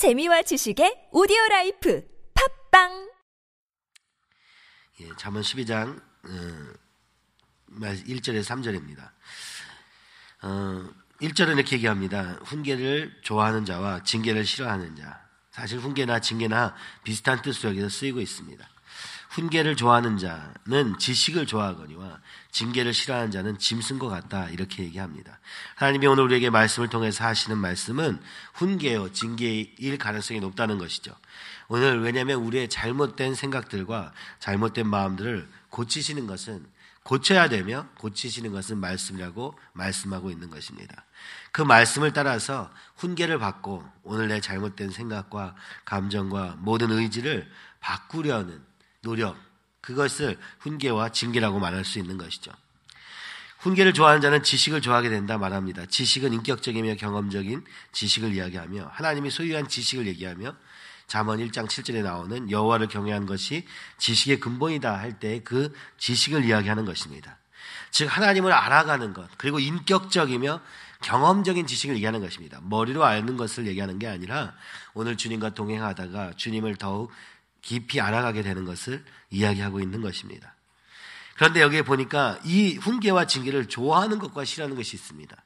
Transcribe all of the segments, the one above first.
재미와 지식의 오디오 라이프 팟빵 예, 잠언 12장 어, 1절에서 3절입니다. 어, 1절은 이렇게 얘기합니다. 훈계를 좋아하는 자와 징계를 싫어하는 자. 사실 훈계나 징계나 비슷한 뜻으로 여기서 쓰이고 있습니다. 훈계를 좋아하는 자는 지식을 좋아하거니와 징계를 싫어하는 자는 짐승과 같다 이렇게 얘기합니다. 하나님이 오늘 우리에게 말씀을 통해서 하시는 말씀은 훈계요 징계일 가능성이 높다는 것이죠. 오늘 왜냐하면 우리의 잘못된 생각들과 잘못된 마음들을 고치시는 것은 고쳐야 되며 고치시는 것은 말씀이라고 말씀하고 있는 것입니다. 그 말씀을 따라서 훈계를 받고 오늘 내 잘못된 생각과 감정과 모든 의지를 바꾸려는 노력, 그것을 훈계와 징계라고 말할 수 있는 것이죠. 훈계를 좋아하는 자는 지식을 좋아하게 된다 말합니다. 지식은 인격적이며 경험적인 지식을 이야기하며 하나님이 소유한 지식을 얘기하며 잠언 1장 7절에 나오는 여호와를 경외하는 것이 지식의 근본이다 할 때 그 지식을 이야기하는 것입니다. 즉 하나님을 알아가는 것 그리고 인격적이며 경험적인 지식을 얘기하는 것입니다. 머리로 아는 것을 얘기하는 게 아니라 오늘 주님과 동행하다가 주님을 더욱 깊이 알아가게 되는 것을 이야기하고 있는 것입니다. 그런데 여기에 보니까 이 훈계와 징계를 좋아하는 것과 싫어하는 것이 있습니다.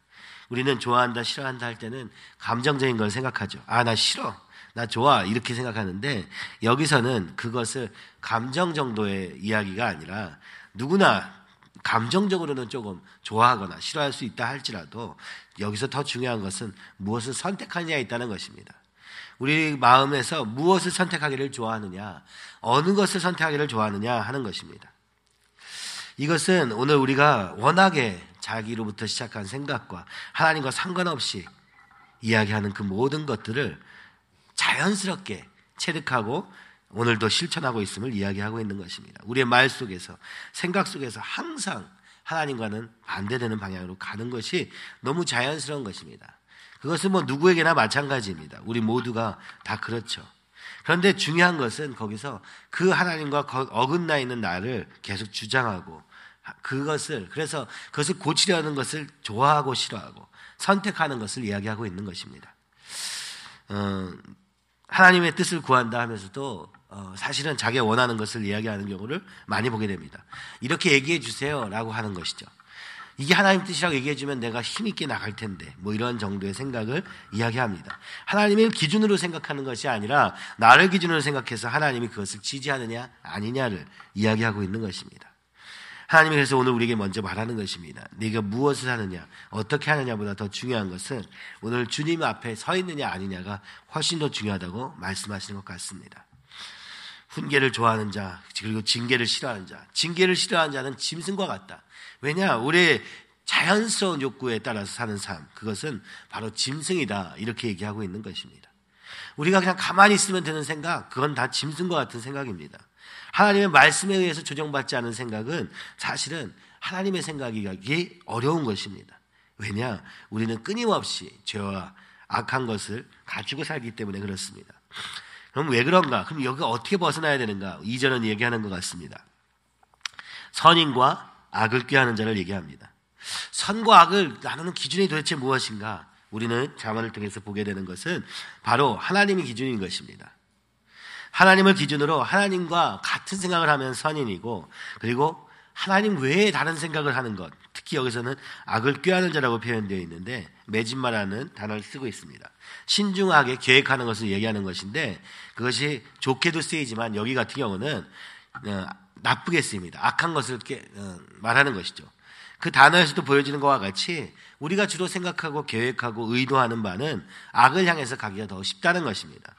우리는 좋아한다, 싫어한다 할 때는 감정적인 걸 생각하죠. 아, 나 싫어. 나 좋아. 이렇게 생각하는데 여기서는 그것을 감정 정도의 이야기가 아니라 누구나 감정적으로는 조금 좋아하거나 싫어할 수 있다 할지라도 여기서 더 중요한 것은 무엇을 선택하느냐에 있다는 것입니다. 우리 마음에서 무엇을 선택하기를 좋아하느냐, 어느 것을 선택하기를 좋아하느냐 하는 것입니다. 이것은 오늘 우리가 워낙에 자기로부터 시작한 생각과 하나님과 상관없이 이야기하는 그 모든 것들을 자연스럽게 체득하고 오늘도 실천하고 있음을 이야기하고 있는 것입니다. 우리의 말 속에서, 생각 속에서 항상 하나님과는 반대되는 방향으로 가는 것이 너무 자연스러운 것입니다. 그것은 뭐 누구에게나 마찬가지입니다. 우리 모두가 다 그렇죠. 그런데 중요한 것은 거기서 그 하나님과 어긋나 있는 나를 계속 주장하고 그것을 그래서 그것을 고치려는 것을 좋아하고 싫어하고 선택하는 것을 이야기하고 있는 것입니다. 어, 하나님의 뜻을 구한다 하면서도 어, 사실은 자기가 원하는 것을 이야기하는 경우를 많이 보게 됩니다. 이렇게 얘기해 주세요라고 하는 것이죠. 이게 하나님 뜻이라고 얘기해주면 내가 힘있게 나갈 텐데, 뭐 이런 정도의 생각을 이야기합니다. 하나님을 기준으로 생각하는 것이 아니라 나를 기준으로 생각해서 하나님이 그것을 지지하느냐, 아니냐를 이야기하고 있는 것입니다. 하나님이 그래서 오늘 우리에게 먼저 말하는 것입니다. 네가 무엇을 하느냐, 어떻게 하느냐보다 더 중요한 것은 오늘 주님 앞에 서 있느냐 아니냐가 훨씬 더 중요하다고 말씀하시는 것 같습니다. 훈계를 좋아하는 자, 그리고 징계를 싫어하는 자. 징계를 싫어하는 자는 짐승과 같다. 왜냐? 우리의 자연스러운 욕구에 따라서 사는 삶. 그것은 바로 짐승이다. 이렇게 얘기하고 있는 것입니다. 우리가 그냥 가만히 있으면 되는 생각, 그건 다 짐승과 같은 생각입니다. 하나님의 말씀에 의해서 조정받지 않은 생각은 사실은 하나님의 생각이기 어려운 것입니다. 왜냐? 우리는 끊임없이 죄와 악한 것을 가지고 살기 때문에 그렇습니다. 그럼 왜 그런가? 그럼 여기가 어떻게 벗어나야 되는가? 이전은 얘기하는 것 같습니다. 선인과 악을 꾀하는 자를 얘기합니다. 선과 악을 나누는 기준이 도대체 무엇인가? 우리는 자문을 통해서 보게 되는 것은 바로 하나님의 기준인 것입니다. 하나님을 기준으로 하나님과 같은 생각을 하면 선인이고 그리고 하나님 외에 다른 생각을 하는 것 특히 여기서는 악을 꾀하는 자라고 표현되어 있는데 매진마라는 단어를 쓰고 있습니다. 신중하게 계획하는 것을 얘기하는 것인데 그것이 좋게도 쓰이지만 여기 같은 경우는 어, 나쁘게 쓰입니다. 악한 것을 어, 말하는 것이죠. 그 단어에서도 보여지는 것과 같이 우리가 주로 생각하고 계획하고 의도하는 바는 악을 향해서 가기가 더 쉽다는 것입니다.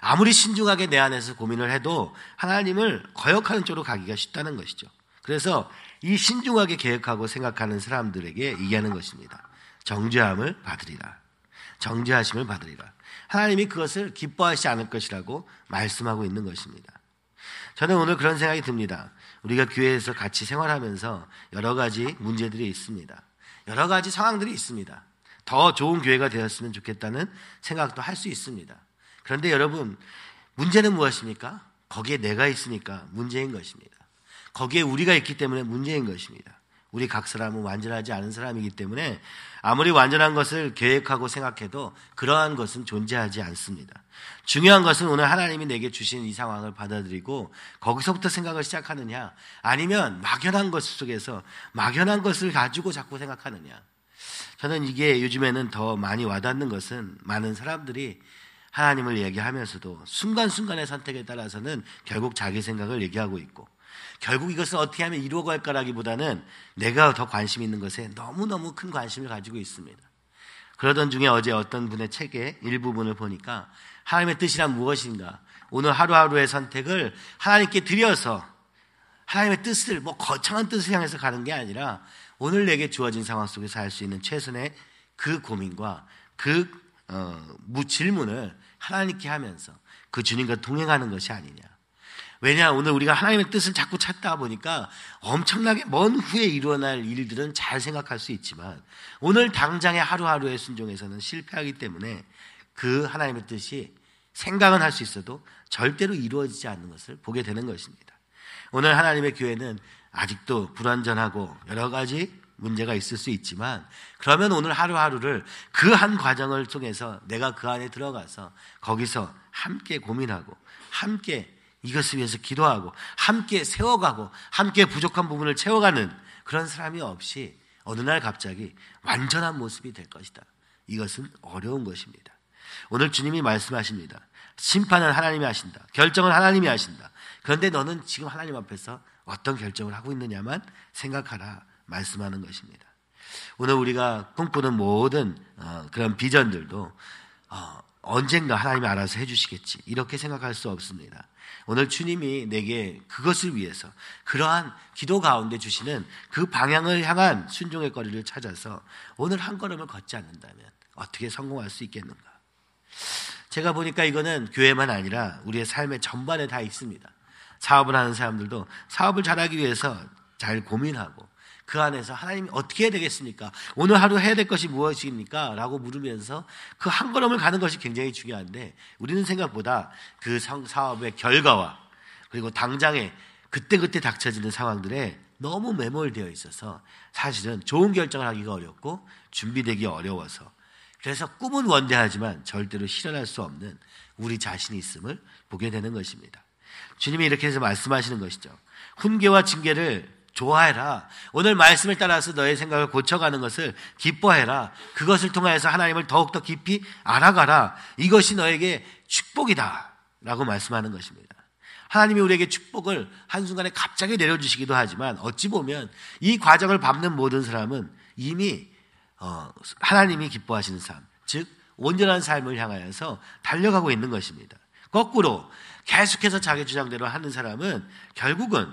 아무리 신중하게 내 안에서 고민을 해도 하나님을 거역하는 쪽으로 가기가 쉽다는 것이죠. 그래서 이 신중하게 계획하고 생각하는 사람들에게 얘기하는 것입니다. 정죄함을 받으리라. 정죄하심을 받으리라. 하나님이 그것을 기뻐하지 않을 것이라고 말씀하고 있는 것입니다. 저는 오늘 그런 생각이 듭니다. 우리가 교회에서 같이 생활하면서 여러 가지 문제들이 있습니다. 여러 가지 상황들이 있습니다. 더 좋은 교회가 되었으면 좋겠다는 생각도 할 수 있습니다. 그런데 여러분, 문제는 무엇입니까? 거기에 내가 있으니까 문제인 것입니다. 거기에 우리가 있기 때문에 문제인 것입니다. 우리 각 사람은 완전하지 않은 사람이기 때문에 아무리 완전한 것을 계획하고 생각해도 그러한 것은 존재하지 않습니다. 중요한 것은 오늘 하나님이 내게 주신 이 상황을 받아들이고 거기서부터 생각을 시작하느냐 아니면 막연한 것 속에서 막연한 것을 가지고 자꾸 생각하느냐. 저는 이게 요즘에는 더 많이 와닿는 것은 많은 사람들이 하나님을 얘기하면서도 순간순간의 선택에 따라서는 결국 자기 생각을 얘기하고 있고 결국 이것을 어떻게 하면 이루어갈까라기보다는 내가 더 관심 있는 것에 너무너무 큰 관심을 가지고 있습니다. 그러던 중에 어제 어떤 분의 책의 일부분을 보니까 하나님의 뜻이란 무엇인가? 오늘 하루하루의 선택을 하나님께 드려서 하나님의 뜻을 뭐 거창한 뜻을 향해서 가는 게 아니라 오늘 내게 주어진 상황 속에서 할 수 있는 최선의 그 고민과 그 어, 질문을 하나님께 하면서 그 주님과 동행하는 것이 아니냐. 왜냐 오늘 우리가 하나님의 뜻을 자꾸 찾다 보니까 엄청나게 먼 후에 일어날 일들은 잘 생각할 수 있지만 오늘 당장의 하루하루의 순종에서는 실패하기 때문에 그 하나님의 뜻이 생각은 할 수 있어도 절대로 이루어지지 않는 것을 보게 되는 것입니다. 오늘 하나님의 교회는 아직도 불완전하고 여러 가지 문제가 있을 수 있지만 그러면 오늘 하루하루를 그 한 과정을 통해서 내가 그 안에 들어가서 거기서 함께 고민하고 함께 이것을 위해서 기도하고 함께 세워가고 함께 부족한 부분을 채워가는 그런 사람이 없이 어느 날 갑자기 완전한 모습이 될 것이다. 이것은 어려운 것입니다. 오늘 주님이 말씀하십니다. 심판은 하나님이 하신다. 결정은 하나님이 하신다. 그런데 너는 지금 하나님 앞에서 어떤 결정을 하고 있느냐만 생각하라 말씀하는 것입니다. 오늘 우리가 꿈꾸는 모든 어, 그런 비전들도 어, 언젠가 하나님이 알아서 해주시겠지 이렇게 생각할 수 없습니다. 오늘 주님이 내게 그것을 위해서 그러한 기도 가운데 주시는 그 방향을 향한 순종의 거리를 찾아서 오늘 한 걸음을 걷지 않는다면 어떻게 성공할 수 있겠는가? 제가 보니까 이거는 교회만 아니라 우리의 삶의 전반에 다 있습니다. 사업을 하는 사람들도 사업을 잘하기 위해서 잘 고민하고 그 안에서 하나님이 어떻게 해야 되겠습니까? 오늘 하루 해야 될 것이 무엇입니까? 라고 물으면서 그 한 걸음을 가는 것이 굉장히 중요한데 우리는 생각보다 그 사업의 결과와 그리고 당장에 그때그때 닥쳐지는 상황들에 너무 매몰되어 있어서 사실은 좋은 결정을 하기가 어렵고 준비되기 어려워서 그래서 꿈은 원대하지만 절대로 실현할 수 없는 우리 자신이 있음을 보게 되는 것입니다. 주님이 이렇게 해서 말씀하시는 것이죠. 훈계와 징계를 좋아해라. 오늘 말씀을 따라서 너의 생각을 고쳐가는 것을 기뻐해라. 그것을 통하여서 하나님을 더욱더 깊이 알아가라. 이것이 너에게 축복이다. 라고 말씀하는 것입니다. 하나님이 우리에게 축복을 한순간에 갑자기 내려주시기도 하지만 어찌 보면 이 과정을 밟는 모든 사람은 이미 어, 하나님이 기뻐하시는 삶, 즉 온전한 삶을 향하여서 달려가고 있는 것입니다. 거꾸로 계속해서 자기 주장대로 하는 사람은 결국은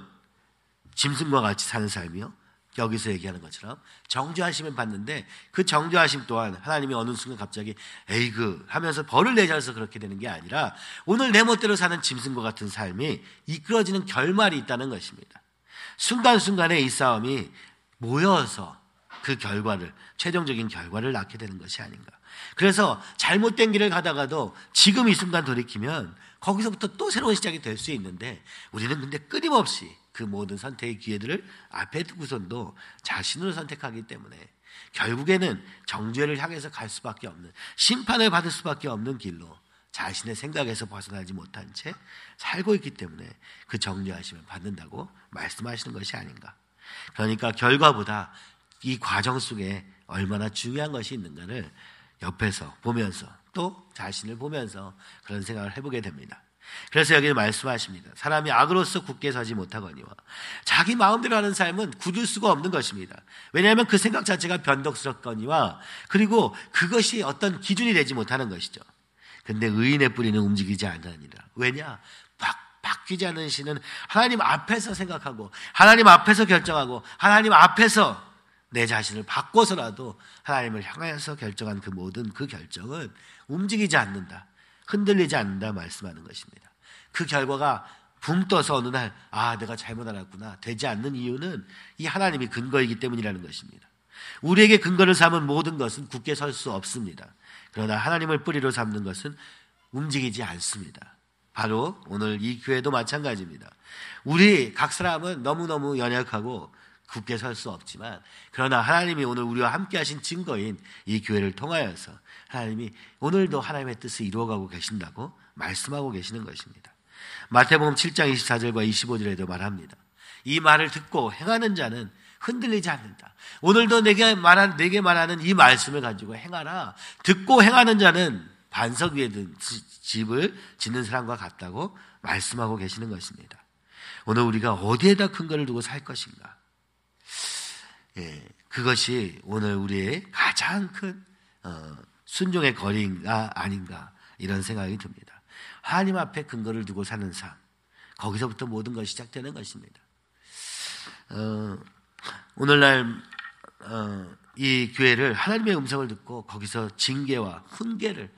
짐승과 같이 사는 삶이요. 여기서 얘기하는 것처럼 정죄하심을 받는데 그 정죄하심 또한 하나님이 어느 순간 갑자기 에이그 하면서 벌을 내셔서 그렇게 되는 게 아니라 오늘 내 멋대로 사는 짐승과 같은 삶이 이끌어지는 결말이 있다는 것입니다. 순간순간에 이 싸움이 모여서 그 결과를 최종적인 결과를 낳게 되는 것이 아닌가. 그래서 잘못된 길을 가다가도 지금 이 순간 돌이키면 거기서부터 또 새로운 시작이 될 수 있는데 우리는 근데 끊임없이 그 모든 선택의 기회들을 앞에 두고선도 자신으로 선택하기 때문에 결국에는 정죄를 향해서 갈 수밖에 없는 심판을 받을 수밖에 없는 길로 자신의 생각에서 벗어나지 못한 채 살고 있기 때문에 그 정죄하심을 받는다고 말씀하시는 것이 아닌가. 그러니까 결과보다 이 과정 속에 얼마나 중요한 것이 있는가를 옆에서 보면서 또 자신을 보면서 그런 생각을 해보게 됩니다. 그래서 여기 말씀하십니다. 사람이 악으로서 굳게 서지 못하거니와 자기 마음대로 하는 삶은 굳을 수가 없는 것입니다. 왜냐하면 그 생각 자체가 변덕스럽거니와 그리고 그것이 어떤 기준이 되지 못하는 것이죠. 근데 의인의 뿌리는 움직이지 않으니라. 왜냐? 바, 바뀌지 신은 하나님 앞에서 생각하고 하나님 앞에서 결정하고 하나님 앞에서 내 자신을 바꿔서라도 하나님을 향하여서 결정한 그 모든 그 결정은 움직이지 않는다. 흔들리지 않는다 말씀하는 것입니다. 그 결과가 붕 떠서 어느 날, 아, 내가 잘못 알았구나. 되지 않는 이유는 이 하나님이 근거이기 때문이라는 것입니다. 우리에게 근거를 삼은 모든 것은 굳게 설 수 없습니다. 그러나 하나님을 뿌리로 삼는 것은 움직이지 않습니다. 바로 오늘 이 교회도 마찬가지입니다. 우리 각 사람은 너무너무 연약하고 굳게 설 수 없지만 그러나 하나님이 오늘 우리와 함께 하신 증거인 이 교회를 통하여서 하나님이 오늘도 하나님의 뜻을 이루어가고 계신다고 말씀하고 계시는 것입니다. 마태복음 7장 24절과 25절에도 말합니다. 이 말을 듣고 행하는 자는 흔들리지 않는다. 오늘도 내게 말한, 내게 말하는 이 말씀을 가지고 행하라. 듣고 행하는 자는 반석 위에 든 집을 짓는 사람과 같다고 말씀하고 계시는 것입니다. 오늘 우리가 어디에다 근거를 두고 살 것인가? 예, 그것이 오늘 우리의 가장 큰 어, 순종의 거리인가 아닌가 이런 생각이 듭니다. 하나님 앞에 근거를 두고 사는 삶, 거기서부터 모든 것이 시작되는 것입니다. 어, 오늘날 어, 이 교회를 하나님의 음성을 듣고 거기서 징계와 훈계를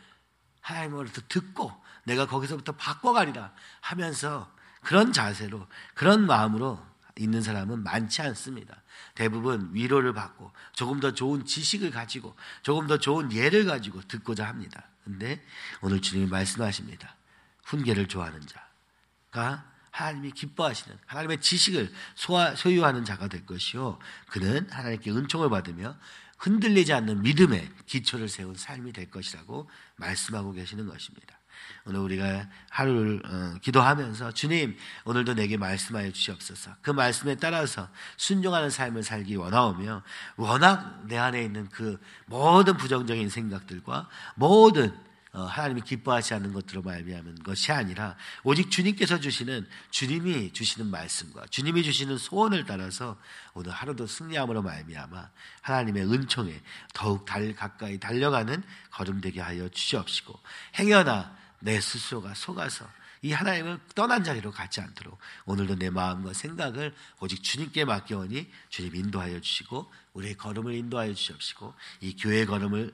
하나님으로부터 듣고 내가 거기서부터 바꿔가리라 하면서 그런 자세로 그런 마음으로 있는 사람은 많지 않습니다. 대부분 위로를 받고 조금 더 좋은 지식을 가지고 조금 더 좋은 예를 가지고 듣고자 합니다. 근데 오늘 주님이 말씀하십니다. 훈계를 좋아하는 자가 하나님이 기뻐하시는 하나님의 지식을 소화, 소유하는 자가 될 것이요. 그는 하나님께 은총을 받으며 흔들리지 않는 믿음의 기초를 세운 삶이 될 것이라고 말씀하고 계시는 것입니다. 오늘 우리가 하루를 어, 기도하면서 주님 오늘도 내게 말씀하여 주시옵소서. 그 말씀에 따라서 순종하는 삶을 살기 원하오며 워낙 내 안에 있는 그 모든 부정적인 생각들과 모든 어, 하나님이 기뻐하지 않는 것들로 말미암은 것이 아니라 오직 주님께서 주시는 주님이 주시는 말씀과 주님이 주시는 소원을 따라서 오늘 하루도 승리함으로 말미암아 하나님의 은총에 더욱 달 가까이 달려가는 걸음 되게 하여 주시옵시고 행여나 내 스스로가 속아서 이 하나님을 떠난 자리로 가지 않도록 오늘도 내 마음과 생각을 오직 주님께 맡겨오니 주님 인도하여 주시고 우리의 걸음을 인도하여 주시옵시고 이 교회의 걸음을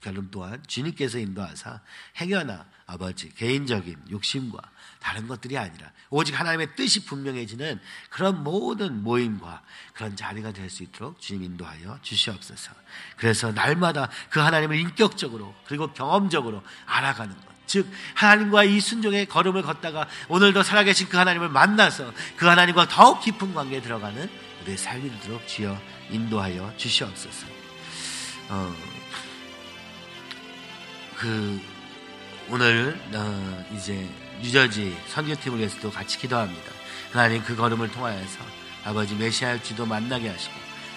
결론 또한 주님께서 인도하사 행여나 아버지 개인적인 욕심과 다른 것들이 아니라 오직 하나님의 뜻이 분명해지는 그런 모든 모임과 그런 자리가 될 수 있도록 주님 인도하여 주시옵소서. 그래서 날마다 그 하나님을 인격적으로 그리고 경험적으로 알아가는 것. 즉 하나님과 이 순종의 걸음을 걷다가 오늘도 살아계신 그 하나님을 만나서 그 하나님과 더욱 깊은 관계에 들어가는 우리의 삶이 되도록 주여 인도하여 주시옵소서. 어, 그 오늘 어, 이제 뉴저지 선교팀을 위해서도 같이 기도합니다. 하나님 그 걸음을 통하여서 아버지 메시아일지도 만나게 하시고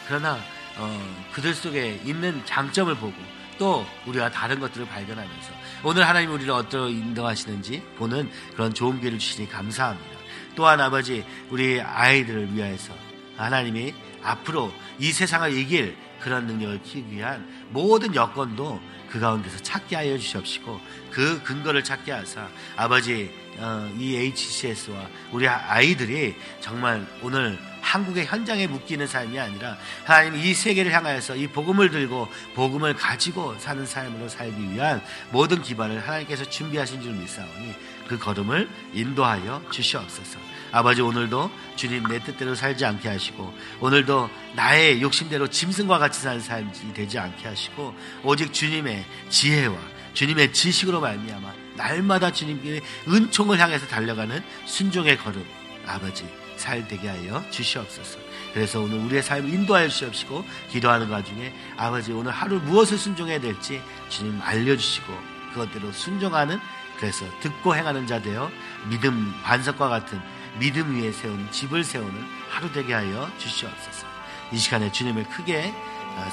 그러나 어, 그들 속에 있는 장점을 보고 또 우리가 다른 것들을 발견하면서 오늘 하나님 우리를 어떻게 인도하시는지 보는 그런 좋은 기회를 주시니 감사합니다. 또한 아버지 우리 아이들을 위하여서 하나님이 앞으로 이 세상을 이길 그런 능력을 키우기 위한 모든 여건도 그 가운데서 찾게 하여 주시옵시고 그 근거를 찾게 하사 아버지 어, 이 HCS와 우리 아이들이 정말 오늘 한국의 현장에 묶이는 삶이 아니라 하나님 이 세계를 향하여서 이 복음을 들고 복음을 가지고 사는 삶으로 살기 위한 모든 기반을 하나님께서 준비하신 줄 믿사오니 그 걸음을 인도하여 주시옵소서. 아버지 오늘도 주님 내 뜻대로 살지 않게 하시고 오늘도 나의 욕심대로 짐승과 같이 사는 삶이 되지 않게 하시고 오직 주님의 지혜와 주님의 지식으로 말미암아 날마다 주님께 은총을 향해서 달려가는 순종의 걸음 아버지 살 되게 하여 주시옵소서. 그래서 오늘 우리의 삶을 인도하여 주시옵시고 기도하는 와중에 아버지 오늘 하루 무엇을 순종해야 될지 주님 알려주시고 그것대로 순종하는 그래서 듣고 행하는 자 되어 믿음 반석과 같은 믿음 위에 세운 집을 세우는 하루 되게 하여 주시옵소서. 이 시간에 주님을 크게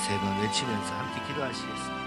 세 번 외치면서 함께 기도하시겠습니다.